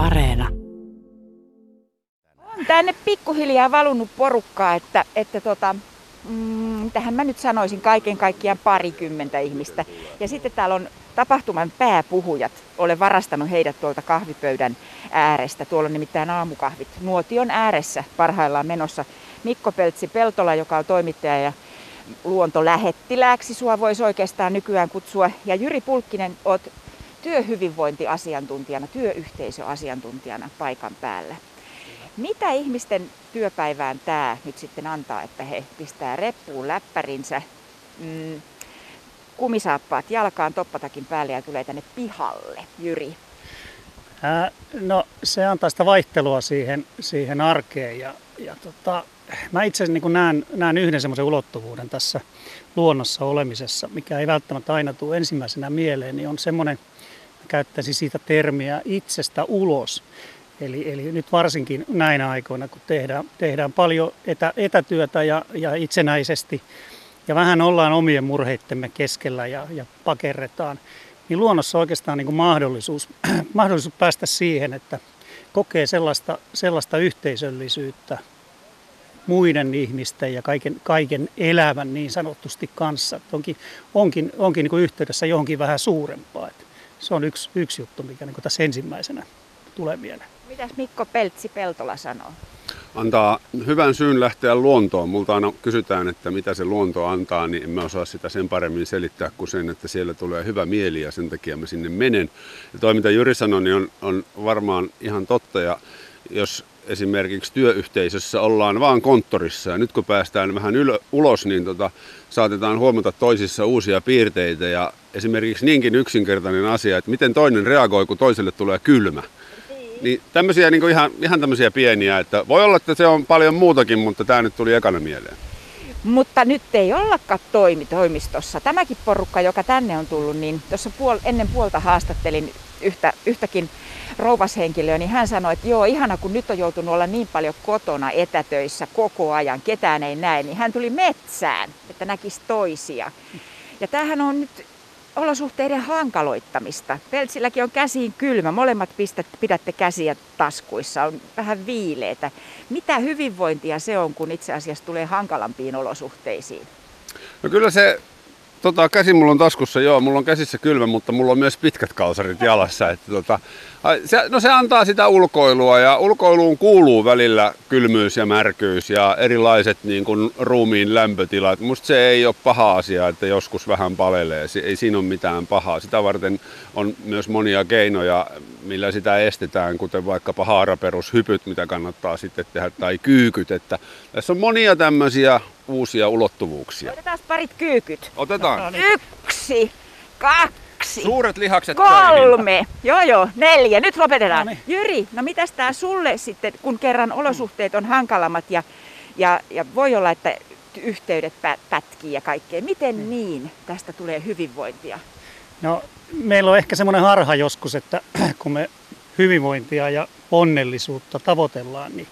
Areena. On tänne pikkuhiljaa valunut porukkaa, että, että tota, mm, tähän mä nyt sanoisin kaiken kaikkiaan parikymmentä ihmistä. Ja sitten täällä on tapahtuman pääpuhujat. Olen varastanut heidät tuolta kahvipöydän äärestä. Tuolla on nimittäin aamukahvit. Nuotion ääressä parhaillaan menossa Mikko Peltsi Peltola, joka on toimittaja ja luontolähettilääksi sua voisi oikeastaan nykyään kutsua. Ja Jyri Pulkkinen, oot työhyvinvointiasiantuntijana, työyhteisöasiantuntijana paikan päällä. Mitä ihmisten työpäivään tämä nyt sitten antaa, että he pistää reppuun läppärinsä, mm, kumisaappaat jalkaan, toppatakin päälle ja tulee tänne pihalle, Jyri? Ää, no se antaa sitä vaihtelua siihen, siihen arkeen ja, ja tota, mä itse asiassa niin näen, näen yhden semmoisen ulottuvuuden tässä luonnossa olemisessa, mikä ei välttämättä aina tule ensimmäisenä mieleen, niin on semmoinen, käyttäisi siitä termiä itsestä ulos. Eli, eli nyt varsinkin näinä aikoina, kun tehdään, tehdään paljon etä, etätyötä ja, ja itsenäisesti ja vähän ollaan omien murheittemme keskellä ja, ja pakerretaan, niin luonnossa on oikeastaan niin kuin mahdollisuus, mahdollisuus päästä siihen, että kokee sellaista, sellaista yhteisöllisyyttä muiden ihmisten ja kaiken, kaiken elävän niin sanotusti kanssa. Onkin, onkin, onkin niin kuin yhteydessä johonkin vähän suurempaa. Että se on yksi, yksi juttu, mikä niin tässä ensimmäisenä tulee mieleen. Mitäs Mikko Peltsi Peltola sanoo? Antaa hyvän syyn lähteä luontoon. Multa aina kysytään, että mitä se luonto antaa, niin en mä osaa sitä sen paremmin selittää kuin sen, että siellä tulee hyvä mieli ja sen takia mä sinne menen. Ja toi mitä Jyri sanoi, niin on, on varmaan ihan totta. Ja jos esimerkiksi työyhteisössä ollaan vaan konttorissa ja nyt kun päästään vähän ylö, ulos, niin tota, saatetaan huomata toisissa uusia piirteitä ja esimerkiksi niinkin yksinkertainen asia, että miten toinen reagoi, kun toiselle tulee kylmä. Niin tämmöisiä niin ihan, ihan tämmöisiä pieniä, että voi olla, että se on paljon muutakin, mutta tämä nyt tuli ekana mieleen. Mutta nyt ei ollakaan toimi toimistossa. Tämäkin porukka, joka tänne on tullut, niin tuossa puol- ennen puolta haastattelin yhtä, yhtäkin rouvashenkilöä, niin hän sanoi, että joo, ihana kun nyt on joutunut olla niin paljon kotona etätöissä koko ajan, ketään ei näe, niin hän tuli metsään, että näkisi toisia. Ja tämähän on nyt olosuhteiden hankaloittamista. Peltsilläkin on käsiin kylmä. Molemmat pistät, pidätte käsiä taskuissa. On vähän viileitä. Mitä hyvinvointia se on, kun itse asiassa tulee hankalampiin olosuhteisiin? No kyllä se Tota, käsi mulla on taskussa, joo, mulla on käsissä kylmä, mutta mulla on myös pitkät kalsarit jalassa. Että, tota, se, no se antaa sitä ulkoilua ja ulkoiluun kuuluu välillä kylmyys ja märkyys ja erilaiset niin kuin, ruumiin lämpötilat. Musta se ei ole paha asia, että joskus vähän palelee. Ei siinä ole mitään pahaa. Sitä varten on myös monia keinoja, millä sitä estetään, kuten vaikkapa haaraperushypyt, mitä kannattaa sitten tehdä, tai kyykyt. Että tässä on monia tämmöisiä uusia ulottuvuuksia. Otetaan parit kyykyt. Otetaan. No niin. Yksi, kaksi, Suuret lihakset kolme, töihin. joo joo, neljä. Nyt lopetetaan. No niin. Jyri, no mitäs tää sulle sitten, kun kerran olosuhteet on hankalammat ja, ja, ja voi olla, että yhteydet pätkii ja kaikkea. Miten niin. niin tästä tulee hyvinvointia? No meillä on ehkä semmoinen harha joskus, että kun me hyvinvointia ja onnellisuutta tavoitellaan, niin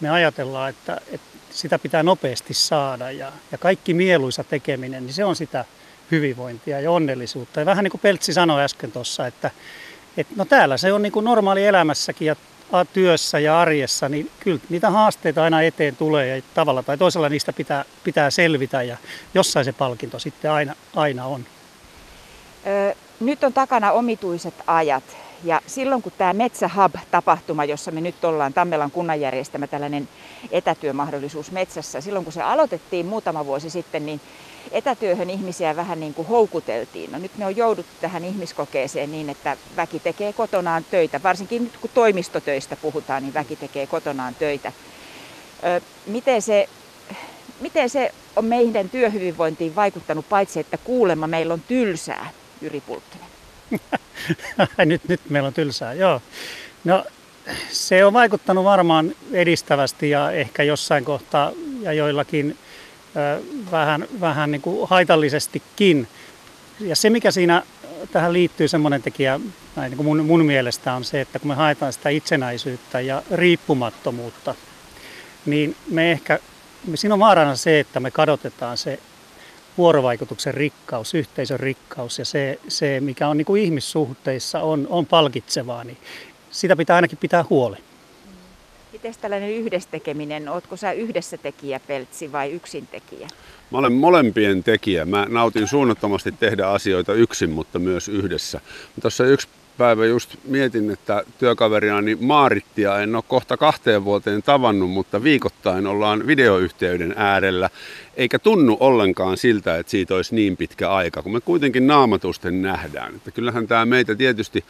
me ajatellaan, että, että sitä pitää nopeasti saada ja, ja kaikki mieluisa tekeminen, niin se on sitä hyvinvointia ja onnellisuutta. Ja vähän niin kuin Peltsi sanoi äsken tuossa, että, että no täällä se on niin kuin normaali elämässäkin ja työssä ja arjessa, niin kyllä niitä haasteita aina eteen tulee ja tavalla tai toisella niistä pitää, pitää selvitä ja jossain se palkinto sitten aina, aina on. Öö, nyt on takana omituiset ajat ja silloin kun tämä Metsähub-tapahtuma, jossa me nyt ollaan, Tammelan kunnan järjestämä tällainen etätyömahdollisuus metsässä, silloin kun se aloitettiin muutama vuosi sitten, niin etätyöhön ihmisiä vähän niin kuin houkuteltiin. No nyt me on jouduttu tähän ihmiskokeeseen niin, että väki tekee kotonaan töitä. Varsinkin nyt kun toimistotöistä puhutaan, niin väki tekee kotonaan töitä. Ö, miten, se, miten se on meidän työhyvinvointiin vaikuttanut, paitsi että kuulemma meillä on tylsää, Jyri Pulkkinen? nyt, nyt meillä on tylsää, joo. No se on vaikuttanut varmaan edistävästi ja ehkä jossain kohtaa ja joillakin vähän, vähän niin kuin haitallisestikin. Ja se, mikä siinä tähän liittyy, semmoinen tekijä niin kuin mun, mun mielestä on se, että kun me haetaan sitä itsenäisyyttä ja riippumattomuutta, niin me ehkä, siinä on vaarana se, että me kadotetaan se vuorovaikutuksen rikkaus, yhteisön rikkaus ja se, se mikä on niin kuin ihmissuhteissa on, on palkitsevaa, niin sitä pitää ainakin pitää huoli. Miten tällainen yhdessä tekeminen, ootko sä yhdessä tekijä Peltsi vai yksin tekijä? Mä olen molempien tekijä. Mä nautin suunnattomasti tehdä asioita yksin, mutta myös yhdessä. Tuossa yksi päivä just mietin, että työkaveriani Maarittia en ole kohta kahteen vuoteen tavannut, mutta viikoittain ollaan videoyhteyden äärellä. Eikä tunnu ollenkaan siltä, että siitä olisi niin pitkä aika, kun me kuitenkin naamatusten nähdään. Että kyllähän tämä meitä tietysti,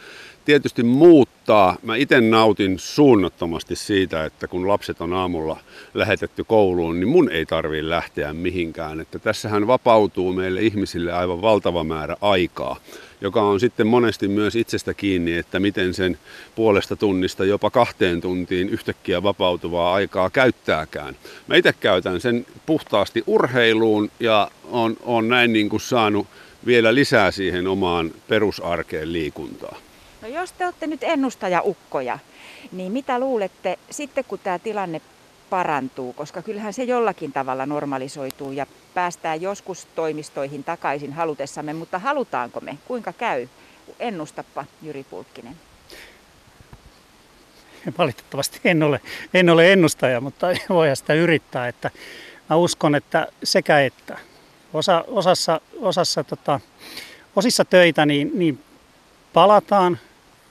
tietysti muuttaa. Mä itse nautin suunnattomasti siitä, että kun lapset on aamulla lähetetty kouluun, niin mun ei tarvii lähteä mihinkään. Että tässähän vapautuu meille ihmisille aivan valtava määrä aikaa joka on sitten monesti myös itsestä kiinni, että miten sen puolesta tunnista jopa kahteen tuntiin yhtäkkiä vapautuvaa aikaa käyttääkään. Mä itse käytän sen puhtaasti urheiluun ja on, on näin niin kuin saanut vielä lisää siihen omaan perusarkeen liikuntaa. No jos te olette nyt ennustaja-ukkoja, niin mitä luulette sitten kun tämä tilanne parantuu, koska kyllähän se jollakin tavalla normalisoituu ja päästään joskus toimistoihin takaisin halutessamme, mutta halutaanko me? Kuinka käy? Ennustappa Jyri Pulkkinen. Valitettavasti en ole, en ole ennustaja, mutta voihan sitä yrittää. Että mä uskon, että sekä että. Osa, osassa, osassa tota, osissa töitä niin, niin palataan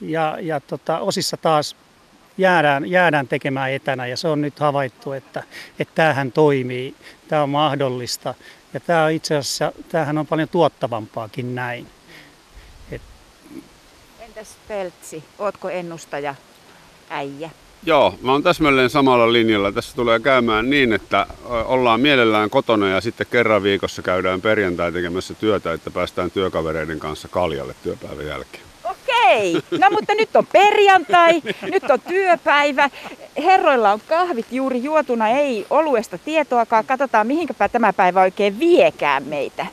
ja, ja tota, osissa taas jäädään, jäädään tekemään etänä ja se on nyt havaittu, että, että tämähän toimii, tämä on mahdollista ja tämä on itse asiassa, tämähän on paljon tuottavampaakin näin. Et... Entäs Peltsi, ootko ennustaja äijä? Joo, mä oon täsmälleen samalla linjalla. Tässä tulee käymään niin, että ollaan mielellään kotona ja sitten kerran viikossa käydään perjantai tekemässä työtä, että päästään työkavereiden kanssa kaljalle työpäivän jälkeen. Okei, no mutta nyt on perjantai, nyt on työpäivä. Herroilla on kahvit juuri juotuna, ei oluesta tietoakaan. Katsotaan mihinkäpä tämä päivä oikein viekään meitä.